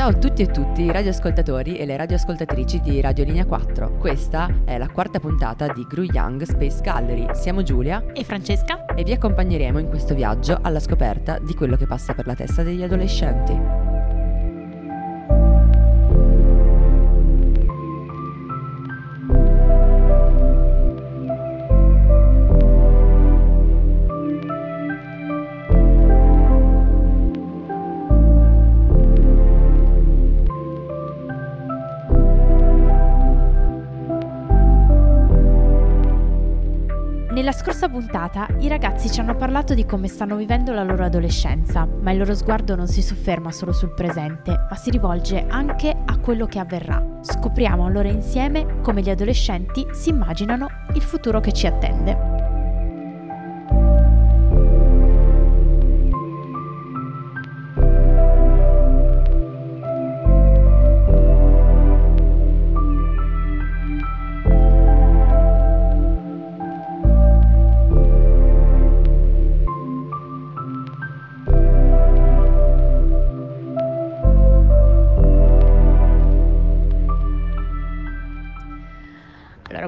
Ciao a tutti e tutti i radioascoltatori e le radioascoltatrici di Radio Linea 4. Questa è la quarta puntata di Gru Young Space Gallery. Siamo Giulia e Francesca e vi accompagneremo in questo viaggio alla scoperta di quello che passa per la testa degli adolescenti. Nella scorsa puntata i ragazzi ci hanno parlato di come stanno vivendo la loro adolescenza, ma il loro sguardo non si sofferma solo sul presente, ma si rivolge anche a quello che avverrà. Scopriamo allora insieme come gli adolescenti si immaginano il futuro che ci attende.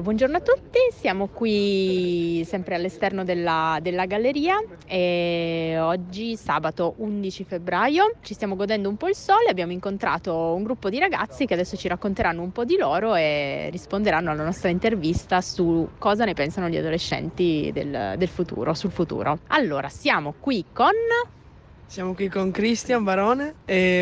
Buongiorno a tutti, siamo qui sempre all'esterno della, della, galleria e oggi sabato 11 febbraio ci stiamo godendo un po' il sole, abbiamo incontrato un gruppo di ragazzi che adesso ci racconteranno un po' di loro e risponderanno alla nostra intervista su cosa ne pensano gli adolescenti del, del futuro, sul futuro. Allora, siamo qui con... Siamo qui con Cristian Barone,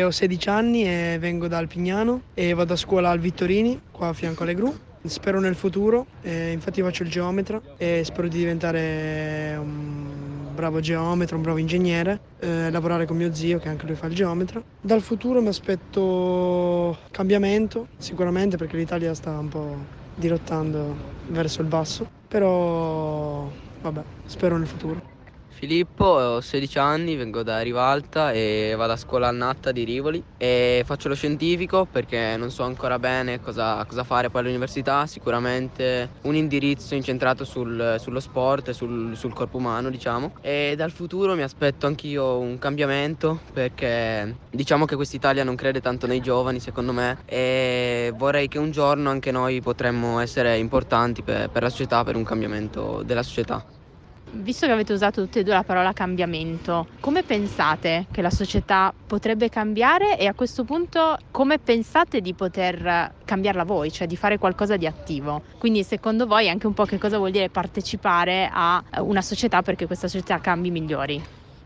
ho 16 anni e vengo dal Pignano e vado a scuola al Vittorini, qua a fianco alle gru. Spero nel futuro, eh, infatti faccio il geometra e spero di diventare un bravo geometra, un bravo ingegnere, eh, lavorare con mio zio che anche lui fa il geometra. Dal futuro mi aspetto cambiamento, sicuramente perché l'Italia sta un po' dirottando verso il basso, però vabbè, spero nel futuro. Filippo, ho 16 anni, vengo da Rivalta e vado a scuola al Natta di Rivoli. E faccio lo scientifico perché non so ancora bene cosa, cosa fare poi all'università, sicuramente un indirizzo incentrato sul, sullo sport e sul, sul, corpo umano diciamo. E dal futuro mi aspetto anch'io un cambiamento perché diciamo che quest'Italia non crede tanto nei giovani secondo me. E vorrei che un giorno anche noi potremmo essere importanti per, per la società, per un cambiamento della società visto che avete usato tutte e due la parola cambiamento, come pensate che la società potrebbe cambiare e a questo punto come pensate di poter cambiarla voi, cioè di fare qualcosa di attivo? Quindi secondo voi anche un po' che cosa vuol dire partecipare a una società perché questa società cambi migliori?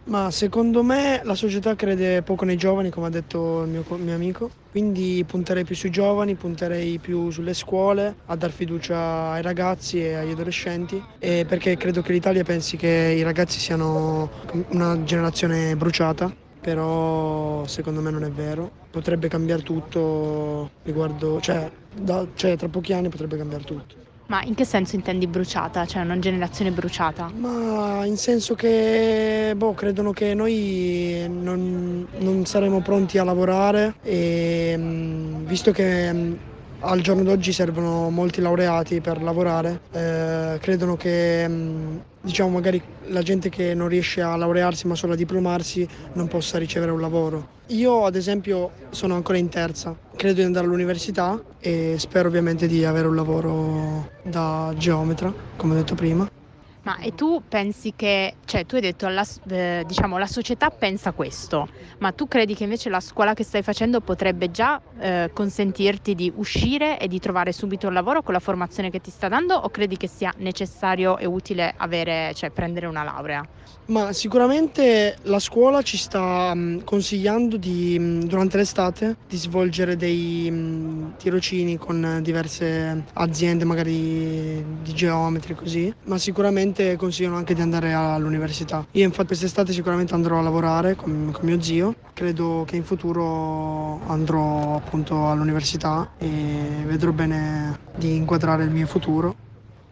Ma secondo me la società crede poco nei giovani, come ha detto il mio, mio, amico, quindi punterei più sui giovani, punterei più sulle scuole, a dar fiducia ai ragazzi e agli adolescenti, e perché credo che l'Italia pensi che i ragazzi siano una generazione bruciata, però secondo me non è vero. Potrebbe cambiare tutto riguardo, cioè, da, cioè tra pochi anni potrebbe cambiare tutto. Ma in che senso intendi bruciata? Cioè una generazione bruciata? Ma in senso che boh, credono che noi non, non saremo pronti a lavorare e mm, visto che mm, al giorno d'oggi servono molti laureati per lavorare, eh, credono che mm, diciamo magari la gente che non riesce a laurearsi ma solo a diplomarsi non possa ricevere un lavoro. Io ad esempio sono ancora in terza, credo di andare all'università e spero ovviamente di avere un lavoro da geometra, come ho detto prima. Ma e tu pensi che, cioè tu hai detto la, eh, diciamo la società pensa questo, ma tu credi che invece la scuola che stai facendo potrebbe già eh, consentirti di uscire e di trovare subito un lavoro con la formazione che ti sta dando o credi che sia necessario e utile avere, cioè prendere una laurea? Ma sicuramente la scuola ci sta mh, consigliando di, mh, durante l'estate di svolgere dei mh, tirocini con diverse aziende, magari di geometri così, ma sicuramente sicuramente consigliano anche di andare all'università. Io infatti quest'estate sicuramente andrò a lavorare con, con mio zio, credo che in futuro andrò appunto all'università e vedrò bene di inquadrare il mio futuro.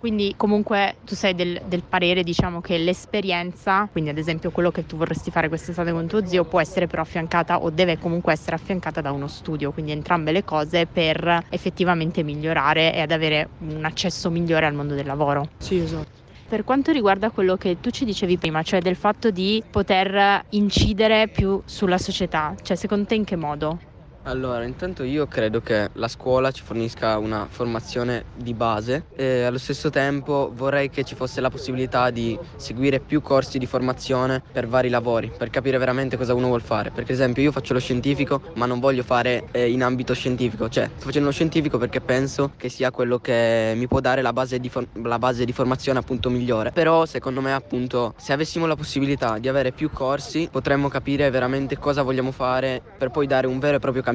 Quindi comunque tu sei del, del, parere diciamo che l'esperienza, quindi ad esempio quello che tu vorresti fare quest'estate con tuo zio, può essere però affiancata o deve comunque essere affiancata da uno studio, quindi entrambe le cose per effettivamente migliorare e ad avere un accesso migliore al mondo del lavoro. Sì, esatto. Per quanto riguarda quello che tu ci dicevi prima, cioè del fatto di poter incidere più sulla società, cioè secondo te in che modo? Allora, intanto io credo che la scuola ci fornisca una formazione di base e allo stesso tempo vorrei che ci fosse la possibilità di seguire più corsi di formazione per vari lavori, per capire veramente cosa uno vuole fare. Per esempio io faccio lo scientifico ma non voglio fare eh, in ambito scientifico, cioè sto facendo lo scientifico perché penso che sia quello che mi può dare la base di, for- la base di formazione appunto migliore. Però secondo me appunto se avessimo la possibilità di avere più corsi potremmo capire veramente cosa vogliamo fare per poi dare un vero e proprio cambiamento,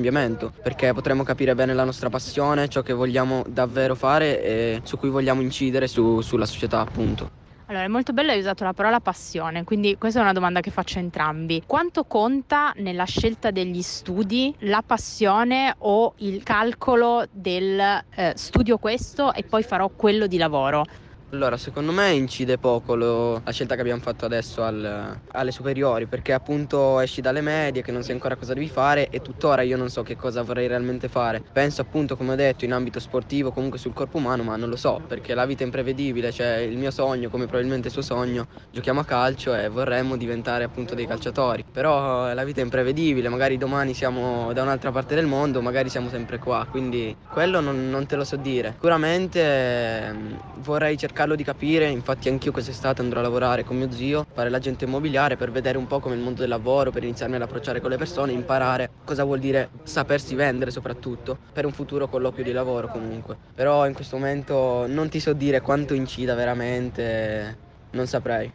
perché potremmo capire bene la nostra passione, ciò che vogliamo davvero fare e su cui vogliamo incidere su, sulla società appunto. Allora, è molto bello, hai usato la parola passione, quindi questa è una domanda che faccio a entrambi. Quanto conta nella scelta degli studi la passione o il calcolo del eh, studio questo e poi farò quello di lavoro? Allora, secondo me incide poco lo, la scelta che abbiamo fatto adesso al, alle superiori, perché appunto esci dalle medie che non sai ancora cosa devi fare e tuttora io non so che cosa vorrei realmente fare. Penso appunto, come ho detto, in ambito sportivo, comunque sul corpo umano, ma non lo so, perché la vita è imprevedibile, cioè il mio sogno, come probabilmente il suo sogno, giochiamo a calcio e vorremmo diventare appunto dei calciatori. Però la vita è imprevedibile, magari domani siamo da un'altra parte del mondo, magari siamo sempre qua, quindi quello non, non te lo so dire. Sicuramente eh, vorrei cercare cercarlo di capire, infatti anch'io quest'estate andrò a lavorare con mio zio, fare l'agente immobiliare per vedere un po' come il mondo del lavoro, per iniziarmi ad approcciare con le persone, imparare cosa vuol dire sapersi vendere soprattutto, per un futuro colloquio di lavoro comunque. Però in questo momento non ti so dire quanto incida veramente, non saprei.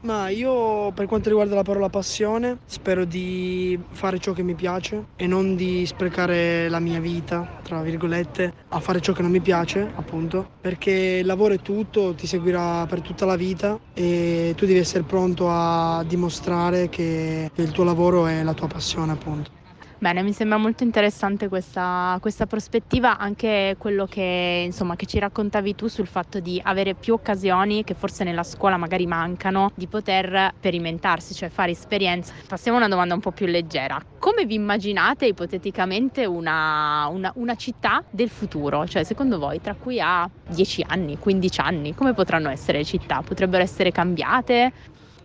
Ma io per quanto riguarda la parola passione spero di fare ciò che mi piace e non di sprecare la mia vita, tra virgolette, a fare ciò che non mi piace, appunto, perché il lavoro è tutto, ti seguirà per tutta la vita e tu devi essere pronto a dimostrare che il tuo lavoro è la tua passione, appunto. Bene, mi sembra molto interessante questa, questa prospettiva, anche quello che, insomma, che ci raccontavi tu sul fatto di avere più occasioni che forse nella scuola magari mancano, di poter sperimentarsi, cioè fare esperienze. Passiamo a una domanda un po' più leggera. Come vi immaginate ipoteticamente una, una, una città del futuro? Cioè, secondo voi, tra cui a 10 anni, 15 anni, come potranno essere le città? Potrebbero essere cambiate?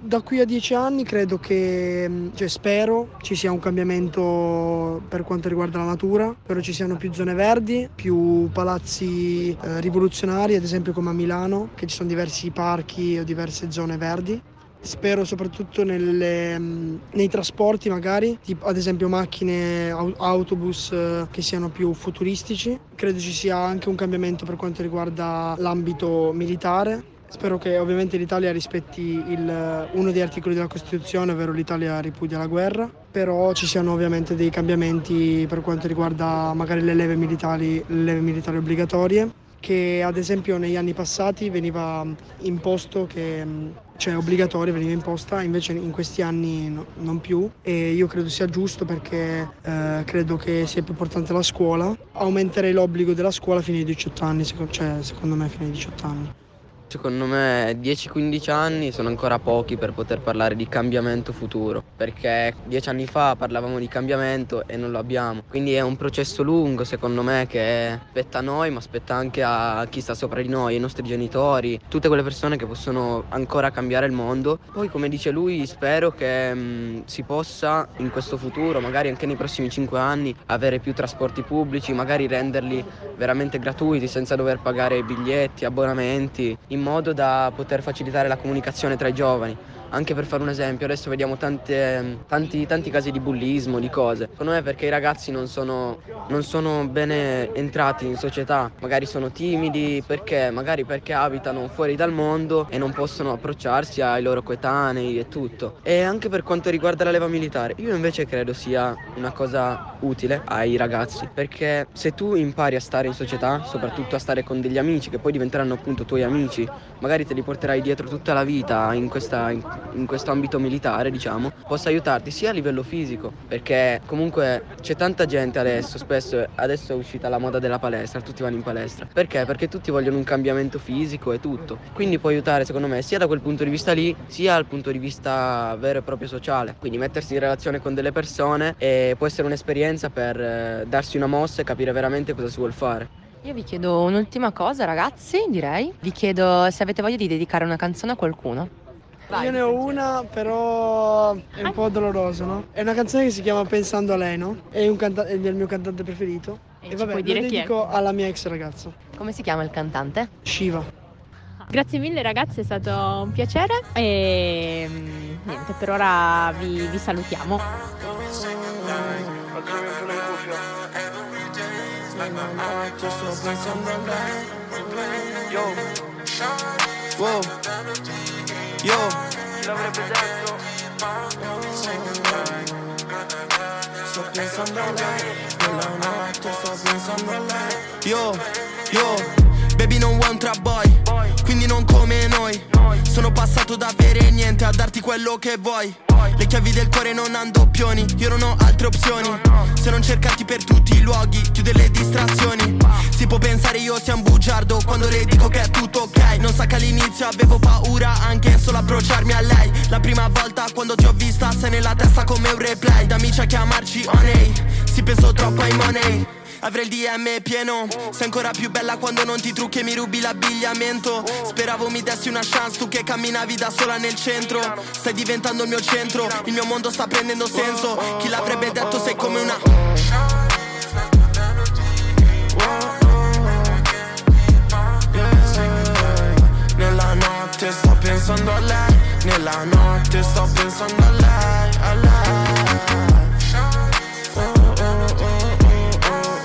Da qui a dieci anni credo che, mm, cioè spero ci sia un cambiamento per quanto riguarda la natura, spero ci siano più zone verdi, più palazzi eh, rivoluzionari, ad esempio come a Milano, che ci sono diversi parchi o diverse zone verdi. Spero soprattutto nelle, mm, nei trasporti magari, tipo, ad esempio macchine, autobus eh, che siano più futuristici. Credo ci sia anche un cambiamento per quanto riguarda l'ambito militare, Spero che ovviamente l'Italia rispetti il, uno degli articoli della Costituzione, ovvero l'Italia ripudia la guerra, però ci siano ovviamente dei cambiamenti per quanto riguarda magari le leve militari, le leve militari obbligatorie, che ad esempio negli anni passati veniva imposto che cioè obbligatoria, veniva imposta, invece in questi anni no, non più e io credo sia giusto perché eh, credo che sia più importante la scuola. Aumenterei l'obbligo della scuola fino ai 18 anni, cioè secondo me fino ai 18 anni. Secondo me 10-15 anni sono ancora pochi per poter parlare di cambiamento futuro, perché 10 anni fa parlavamo di cambiamento e non lo abbiamo. Quindi è un processo lungo secondo me che spetta a noi, ma spetta anche a chi sta sopra di noi, ai nostri genitori, tutte quelle persone che possono ancora cambiare il mondo. Poi come dice lui spero che mh, si possa in questo futuro, magari anche nei prossimi 5 anni, avere più trasporti pubblici, magari renderli veramente gratuiti senza dover pagare biglietti, abbonamenti. In modo da poter facilitare la comunicazione tra i giovani. Anche per fare un esempio, adesso vediamo tante, tanti, tanti, casi di bullismo, di cose. Secondo me perché i ragazzi non sono, non sono bene entrati in società, magari sono timidi, perché? Magari perché abitano fuori dal mondo e non possono approcciarsi ai loro coetanei e tutto. E anche per quanto riguarda la leva militare, io invece credo sia una cosa utile ai ragazzi, perché se tu impari a stare in società, soprattutto a stare con degli amici che poi diventeranno appunto tuoi amici, magari te li porterai dietro tutta la vita in questa... In in questo ambito militare, diciamo, possa aiutarti sia a livello fisico, perché comunque c'è tanta gente adesso, spesso adesso è uscita la moda della palestra, tutti vanno in palestra. Perché? Perché tutti vogliono un cambiamento fisico e tutto. Quindi può aiutare secondo me sia da quel punto di vista lì, sia dal punto di vista vero e proprio sociale. Quindi mettersi in relazione con delle persone e può essere un'esperienza per eh, darsi una mossa e capire veramente cosa si vuole fare. Io vi chiedo un'ultima cosa, ragazzi, direi. Vi chiedo se avete voglia di dedicare una canzone a qualcuno. Vai, Io ne ho una, però è un po' dolorosa, no? È una canzone che si chiama Pensando a lei, no? È, un canta- è del mio cantante preferito. E E, vabbè, puoi lo dire chi è? dedico alla mia ex ragazza, Come si chiama il cantante? Shiva. Grazie mille ragazzi, è stato un piacere e mm, niente, per ora vi, vi salutiamo. Yo, wow, yo, chi l'avrebbe detto? Sto pensando a lei, nella notte sto pensando a lei. Yo, yo, baby non vuoi un trap boy, quindi non come noi. Sono passato da avere niente a darti quello che vuoi. Le chiavi del cuore non hanno doppioni, io non ho altre opzioni. Se non cercarti per tutti i luoghi, chiude le distrazioni. Pensare io sia un bugiardo quando le dico che è tutto ok. Non sa che all'inizio avevo paura anche solo approcciarmi a lei. La prima volta quando ti ho vista sei nella testa come un replay. Da amici a chiamarci Oney, si penso troppo ai money. Avrei il DM pieno Sei ancora più bella quando non ti trucchi e mi rubi l'abbigliamento Speravo mi dessi una chance Tu che camminavi da sola nel centro Stai diventando il mio centro Il mio mondo sta prendendo senso Chi l'avrebbe detto sei come una pensando a lei Nella notte sto pensando a lei A lei. Oh, oh, oh, oh, oh, oh.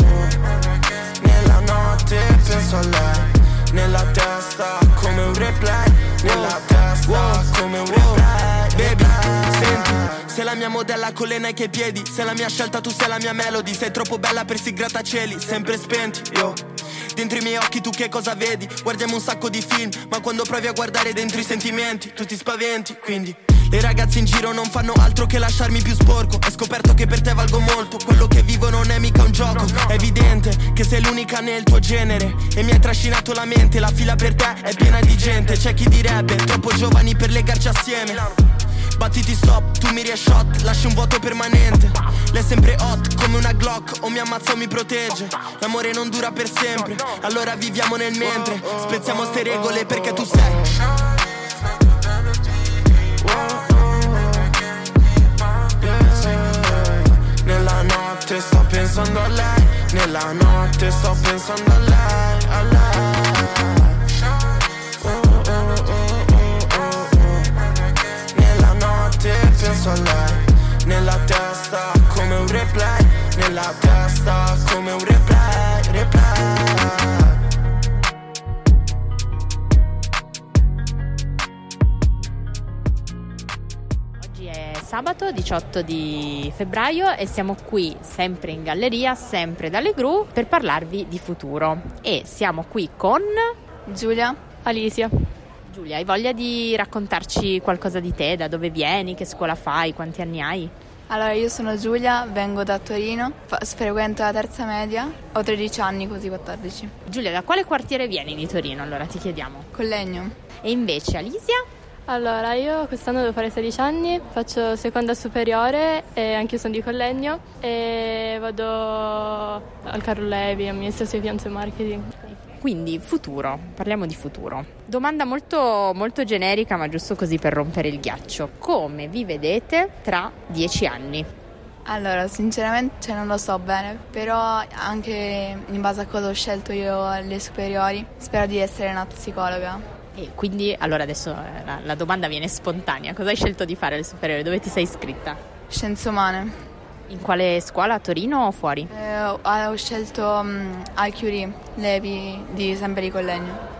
Nella notte penso a lei Nella testa come un replay Nella testa come un replay. Baby, senti Sei la mia modella con le Nike ai piedi Sei la mia scelta, tu sei la mia melody Sei troppo bella per sti grattacieli Sempre spenti, io Dentro i miei occhi tu che cosa vedi? Guardiamo un sacco di film Ma quando provi a guardare dentro i sentimenti Tu ti spaventi, quindi le ragazze in giro non fanno altro che lasciarmi più sporco. Ho scoperto che per te valgo molto Quello che vivo non è mica un gioco. È evidente che sei l'unica nel tuo genere E mi hai trascinato la mente. La fila per te è piena di gente. C'è chi direbbe troppo giovani per legarci assieme Battiti stop, tu mi shot, lasci un vuoto permanente. Lei è sempre hot, come una Glock O mi ammazza o mi protegge. L'amore non dura per sempre Allora viviamo nel mentre. Spezziamo ste regole perché tu sei. Nella notte sto pensando a lei Nella notte sto pensando a lei A lei penso a lei Nella testa come un replay Nella testa come un replay Replay Oggi è sabato 18 di febbraio e siamo qui sempre in galleria, sempre dalle gru, per parlarvi di futuro. E siamo qui con Giulia, Alicia. Giulia. Hai voglia di raccontarci qualcosa di te, da dove vieni, che scuola fai, quanti anni hai? Allora, io sono Giulia, vengo da Torino, frequento la terza media, ho 13 anni, quasi 14. Giulia, da quale quartiere vieni di Torino? Allora ti chiediamo. Collegno. E invece Alicia? Allora, io quest'anno devo fare 16 anni, faccio seconda superiore e anche io sono di Collegno e vado al Carlo Levi, amministrazione finanze e marketing. Quindi futuro, parliamo di futuro. Domanda molto, molto generica, ma giusto così per rompere il ghiaccio. Come vi vedete tra dieci anni? Allora, sinceramente cioè, non lo so bene, però anche in base a cosa ho scelto io alle superiori, spero di essere una psicologa. E quindi, allora adesso eh, la, la domanda viene spontanea. Cosa hai scelto di fare alle superiori? Dove ti sei iscritta? Scienze umane. In quale scuola? A Torino o fuori? Eh, ho, scelto um, al Curie, Levi di sempre di Collegno.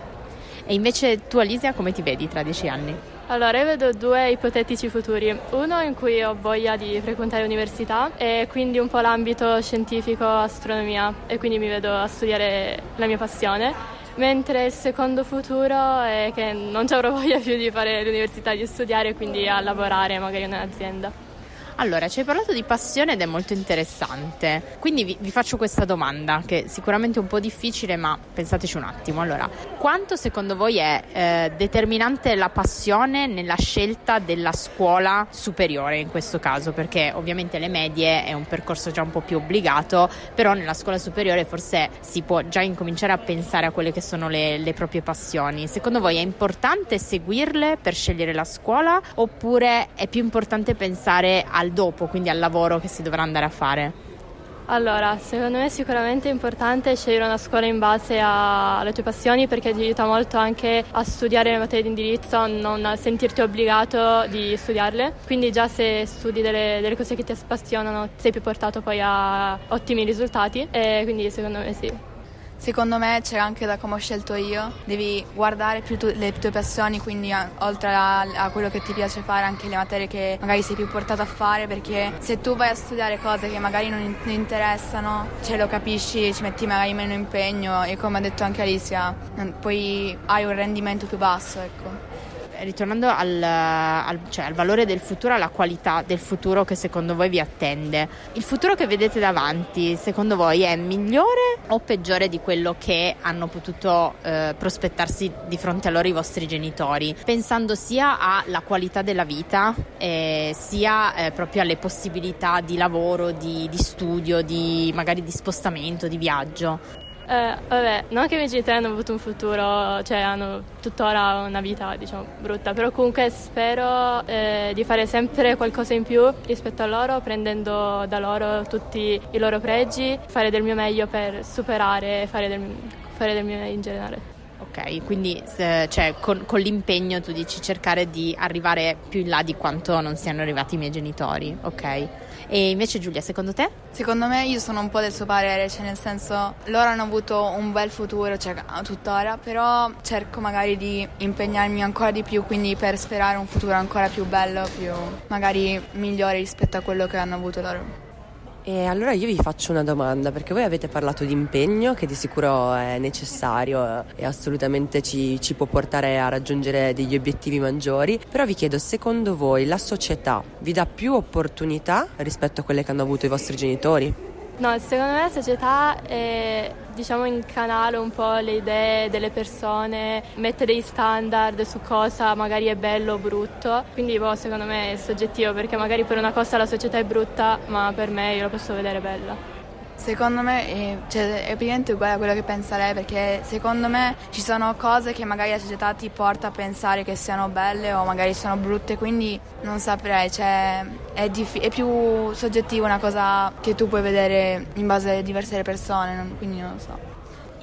E invece tu, Alicia, come ti vedi tra dieci anni? Allora, io vedo due ipotetici futuri. Uno in cui ho voglia di frequentare l'università e quindi un po' l'ambito scientifico, astronomia e quindi mi vedo a studiare la mia passione. Mentre il secondo futuro è che non ci avrò voglia più di fare l'università, di studiare e quindi a lavorare magari in un'azienda. Allora, ci hai parlato di passione ed è molto interessante. Quindi vi, vi, faccio questa domanda, che sicuramente è un po' difficile, ma pensateci un attimo. Allora, quanto secondo voi è eh, determinante la passione nella scelta della scuola superiore in questo caso? Perché ovviamente le medie è un percorso già un po' più obbligato, però nella scuola superiore forse si può già incominciare a pensare a quelle che sono le, le proprie passioni. Secondo voi è importante seguirle per scegliere la scuola oppure è più importante pensare al dopo, quindi al lavoro che si dovrà andare a fare? Allora, secondo me è sicuramente importante scegliere una scuola in base a, alle tue passioni perché ti aiuta molto anche a studiare le materie di indirizzo, non sentirti obbligato di studiarle. Quindi già se studi delle, delle cose che ti appassionano sei più portato poi a ottimi risultati e quindi secondo me sì. Secondo me c'è anche da come ho scelto io, devi guardare più tu, le tue passioni, quindi a, oltre a, a, quello che ti piace fare, anche le materie che magari sei più portato a fare, perché se tu vai a studiare cose che magari non ti interessano, ce lo capisci, ci metti magari meno impegno e come ha detto anche Alicia, poi hai un rendimento più basso. Ecco ritornando al, al, cioè al, valore del futuro, alla qualità del futuro che secondo voi vi attende, il futuro che vedete davanti, secondo voi è migliore o peggiore di quello che hanno potuto eh, prospettarsi di fronte a loro i vostri genitori? Pensando sia alla qualità della vita, eh, sia eh, proprio alle possibilità di lavoro, di, di studio, di magari di spostamento, di viaggio. Eh, vabbè, non che i miei genitori hanno avuto un futuro, cioè hanno tuttora una vita, diciamo, brutta, però comunque spero eh, di fare sempre qualcosa in più rispetto a loro, prendendo da loro tutti i loro pregi, fare del mio meglio per superare, fare del, fare del mio meglio in generale. Ok, quindi se, cioè, con, con, l'impegno tu dici cercare di arrivare più in là di quanto non siano arrivati i miei genitori, ok? E invece Giulia, secondo te? Secondo me io sono un po' del suo parere, cioè nel senso loro hanno avuto un bel futuro, cioè tuttora, però cerco magari di impegnarmi ancora di più, quindi per sperare un futuro ancora più bello, più magari migliore rispetto a quello che hanno avuto loro. E allora io vi faccio una domanda, perché voi avete parlato di impegno, che di sicuro è necessario e assolutamente ci, ci, può portare a raggiungere degli obiettivi maggiori, però vi chiedo, secondo voi la società vi dà più opportunità rispetto a quelle che hanno avuto i vostri genitori? No, secondo me la società è, diciamo, incanala un po' le idee delle persone, mette dei standard su cosa magari è bello o brutto, quindi boh, secondo me è soggettivo perché magari per una cosa la società è brutta, ma per me io la posso vedere bella. Secondo me è, cioè, è praticamente uguale a quello che pensa lei perché secondo me ci sono cose che magari la società ti porta a pensare che siano belle o magari sono brutte, quindi non saprei, cioè, è, diff- è, più soggettivo una cosa che tu puoi vedere in base a diverse persone, non, quindi non lo so.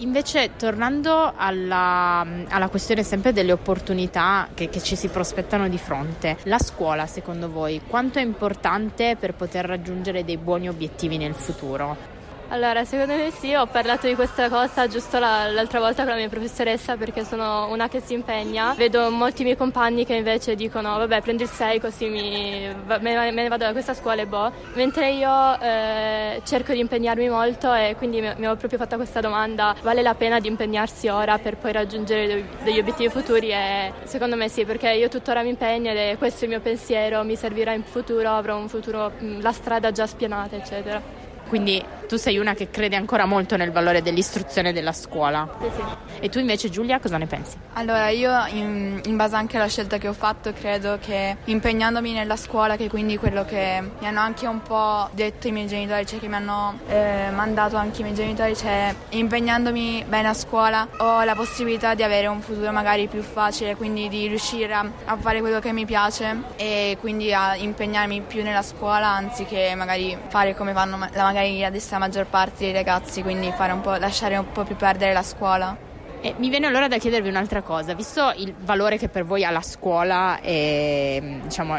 Invece, tornando alla, alla, questione sempre delle opportunità che, che, ci si prospettano di fronte, la scuola, secondo voi, quanto è importante per poter raggiungere dei buoni obiettivi nel futuro? Allora, secondo me sì, ho parlato di questa cosa giusto la, l'altra volta con la mia professoressa perché sono una che si impegna. Vedo molti miei compagni che invece dicono vabbè prendi il 6 così mi, me, ne vado da questa scuola e boh. Mentre io eh, cerco di impegnarmi molto e quindi mi, mi ho proprio fatta questa domanda, vale la pena di impegnarsi ora per poi raggiungere degli obiettivi futuri? E secondo me sì, perché io tuttora mi impegno ed è questo il mio pensiero, mi servirà in futuro, avrò un futuro, la strada già spianata eccetera. Quindi tu sei una che crede ancora molto nel valore dell'istruzione della scuola. Sì, sì. E tu invece Giulia cosa ne pensi? Allora io in, in, base anche alla scelta che ho fatto credo che impegnandomi nella scuola, che quindi quello che mi hanno anche un po' detto i miei genitori, cioè che mi hanno eh, mandato anche i miei genitori, cioè impegnandomi bene a scuola ho la possibilità di avere un futuro magari più facile, quindi di riuscire a, a fare quello che mi piace e quindi a impegnarmi più nella scuola anziché magari fare come fanno la magari adesso la maggior parte dei ragazzi, quindi un lasciare un po' più perdere la scuola. E mi viene allora da chiedervi un'altra cosa, visto il valore che per voi ha la scuola e diciamo,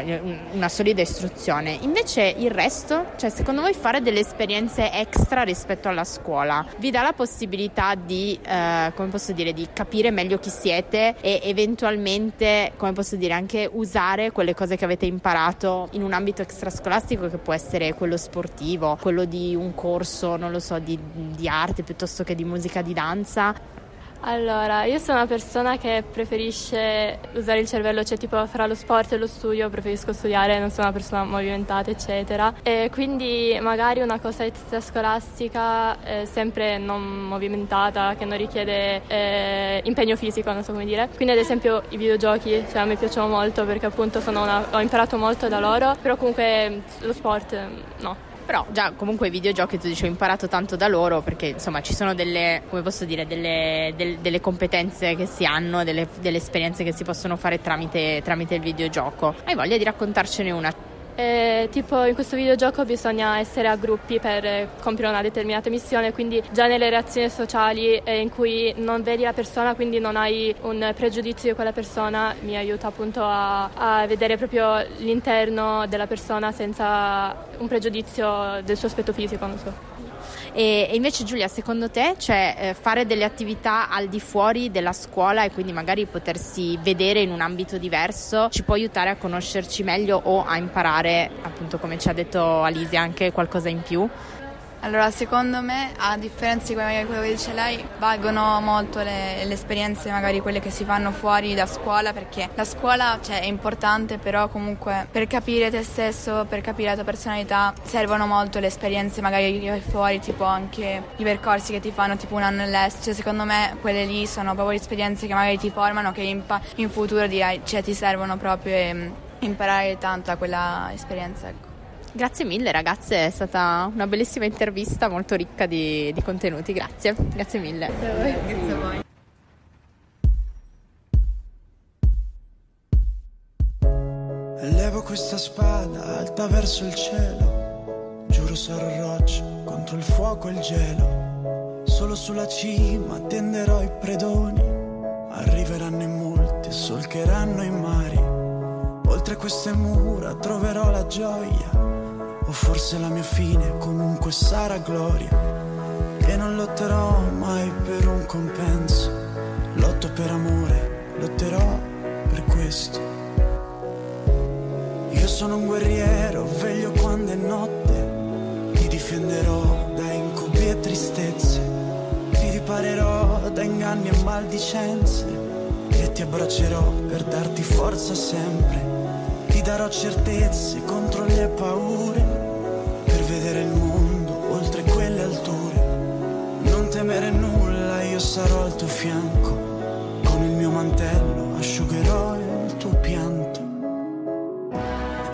una solida istruzione, invece il resto, cioè secondo voi fare delle esperienze extra rispetto alla scuola, vi dà la possibilità di, eh, come posso dire, di capire meglio chi siete e eventualmente, come posso dire, anche usare quelle cose che avete imparato in un ambito extrascolastico che può essere quello sportivo, quello di un corso, non lo so, di, di arte piuttosto che di musica, di danza Allora, io sono una persona che preferisce usare il cervello, cioè tipo fra lo sport e lo studio preferisco studiare, non sono una persona movimentata, eccetera. E quindi magari una cosa extrascolastica eh, sempre non movimentata, che non richiede eh, impegno fisico, non so come dire. Quindi ad esempio i videogiochi, cioè a piacciono molto perché appunto una, ho imparato molto da loro, però comunque lo sport no. Però già comunque i videogiochi tu dici ho imparato tanto da loro perché insomma ci sono delle, come posso dire, delle, delle, delle competenze che si hanno, delle, delle, esperienze che si possono fare tramite, tramite il videogioco. Hai voglia di raccontarcene una? Eh, tipo in questo videogioco bisogna essere a gruppi per compiere una determinata missione, quindi già nelle reazioni sociali eh, in cui non vedi la persona, quindi non hai un pregiudizio di quella persona, mi aiuta appunto a, a vedere proprio l'interno della persona senza un pregiudizio del suo aspetto fisico, non so. E, e invece Giulia, secondo te, cioè, eh, fare delle attività al di fuori della scuola e quindi magari potersi vedere in un ambito diverso ci può aiutare a conoscerci meglio o a imparare, appunto come ci ha detto Alisia, anche qualcosa in più? Allora, secondo me, a differenza di quello che dice lei, valgono molto le, le, esperienze, magari quelle che si fanno fuori da scuola, perché la scuola cioè, è importante, però comunque per capire te stesso, per capire la tua personalità, servono molto le esperienze magari fuori, tipo anche i percorsi che ti fanno tipo un anno all'estero. Cioè, secondo me quelle lì sono proprio le esperienze che magari ti formano, che in, in futuro direi, cioè, ti servono proprio e mm, imparare tanto da quella esperienza. Grazie mille ragazze, è stata una bellissima intervista molto ricca di, di contenuti, grazie, grazie mille. Grazie a voi. Grazie a voi. Levo questa spada alta verso il cielo, giuro sarò roccia contro il fuoco e il gelo. Solo sulla cima tenderò i predoni, arriveranno in molti solcheranno i mari. Oltre queste mura troverò la gioia o forse la mia fine comunque sarà gloria. E non lotterò mai per un compenso. Lotto per amore, lotterò per questo. Io sono un guerriero, veglio quando è notte. Ti difenderò da incubi e tristezze. Ti riparerò da inganni e maldicenze. E ti abbraccerò per darti forza sempre. Ti darò certezze contro le paure temere nulla, io sarò al tuo fianco. Con il mio mantello asciugherò il tuo pianto.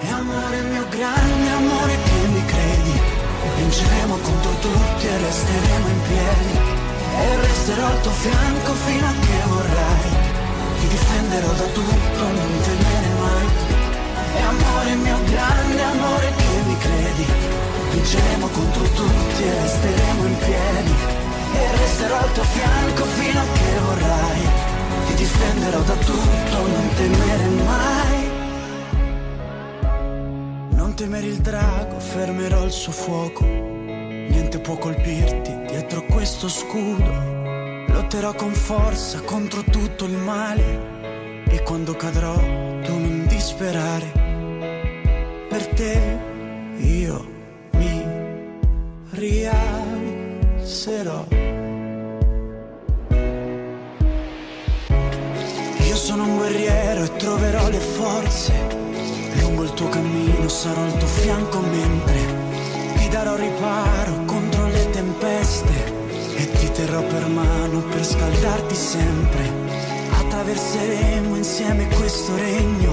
E amore mio grande amore che mi credi, vinceremo contro tutti e resteremo in piedi. E resterò al tuo fianco fino a che vorrai. Ti difenderò da tutto, non temere mai. E amore mio grande amore che mi credi Vinceremo contro tutti e resteremo in piedi Resterò al tuo fianco fino a che vorrai. Ti difenderò da tutto, non temere mai. Non temere il drago, fermerò il suo fuoco. Niente può colpirti dietro questo scudo. Lotterò con forza contro tutto il male. E quando cadrò tu non disperare. Per te io rialzerò. Sono un guerriero e troverò le forze. Lungo il tuo cammino sarò al tuo fianco mentre ti darò riparo contro le tempeste e ti terrò per mano per scaldarti sempre. Attraverseremo insieme questo regno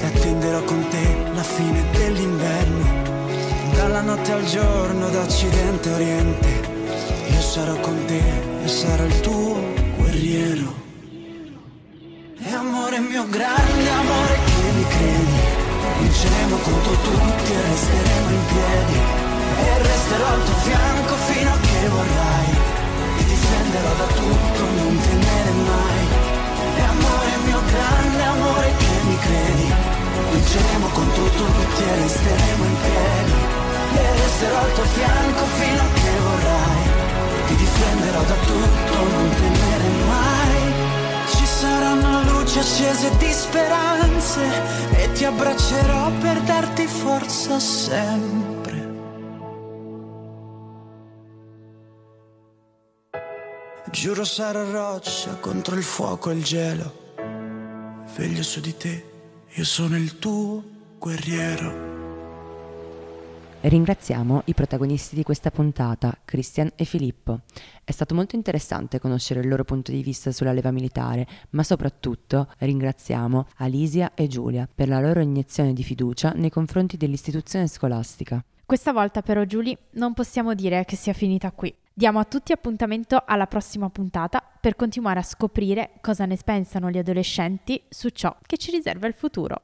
e attenderò con te la fine dell'inverno dalla notte al giorno, da occidente a oriente, io sarò con te e sarò il tuo amore mio grande amore che mi credi, vinceremo contro tutti e resteremo in piedi. E resterò al tuo fianco fino a che vorrai, ti difenderò da tutto, non temere mai. E amore mio grande amore che mi credi, vinceremo contro tutti e resteremo in piedi e resterò al tuo fianco fino a che vorrai. Ti difenderò da tutto, non temere mai. Ci saranno luci accese di speranze e ti abbraccerò per darti forza sempre. Giuro sarò roccia contro il fuoco e il gelo. Veglio su di te, io sono il tuo guerriero. Ringraziamo i protagonisti di questa puntata, Christian e Filippo. È stato molto interessante conoscere il loro punto di vista sulla leva militare, ma soprattutto ringraziamo Alisia e Giulia per la loro iniezione di fiducia nei confronti dell'istituzione scolastica. Questa volta però Giulia non possiamo dire che sia finita qui. Diamo a tutti appuntamento alla prossima puntata per continuare a scoprire cosa ne pensano gli adolescenti su ciò che ci riserva il futuro.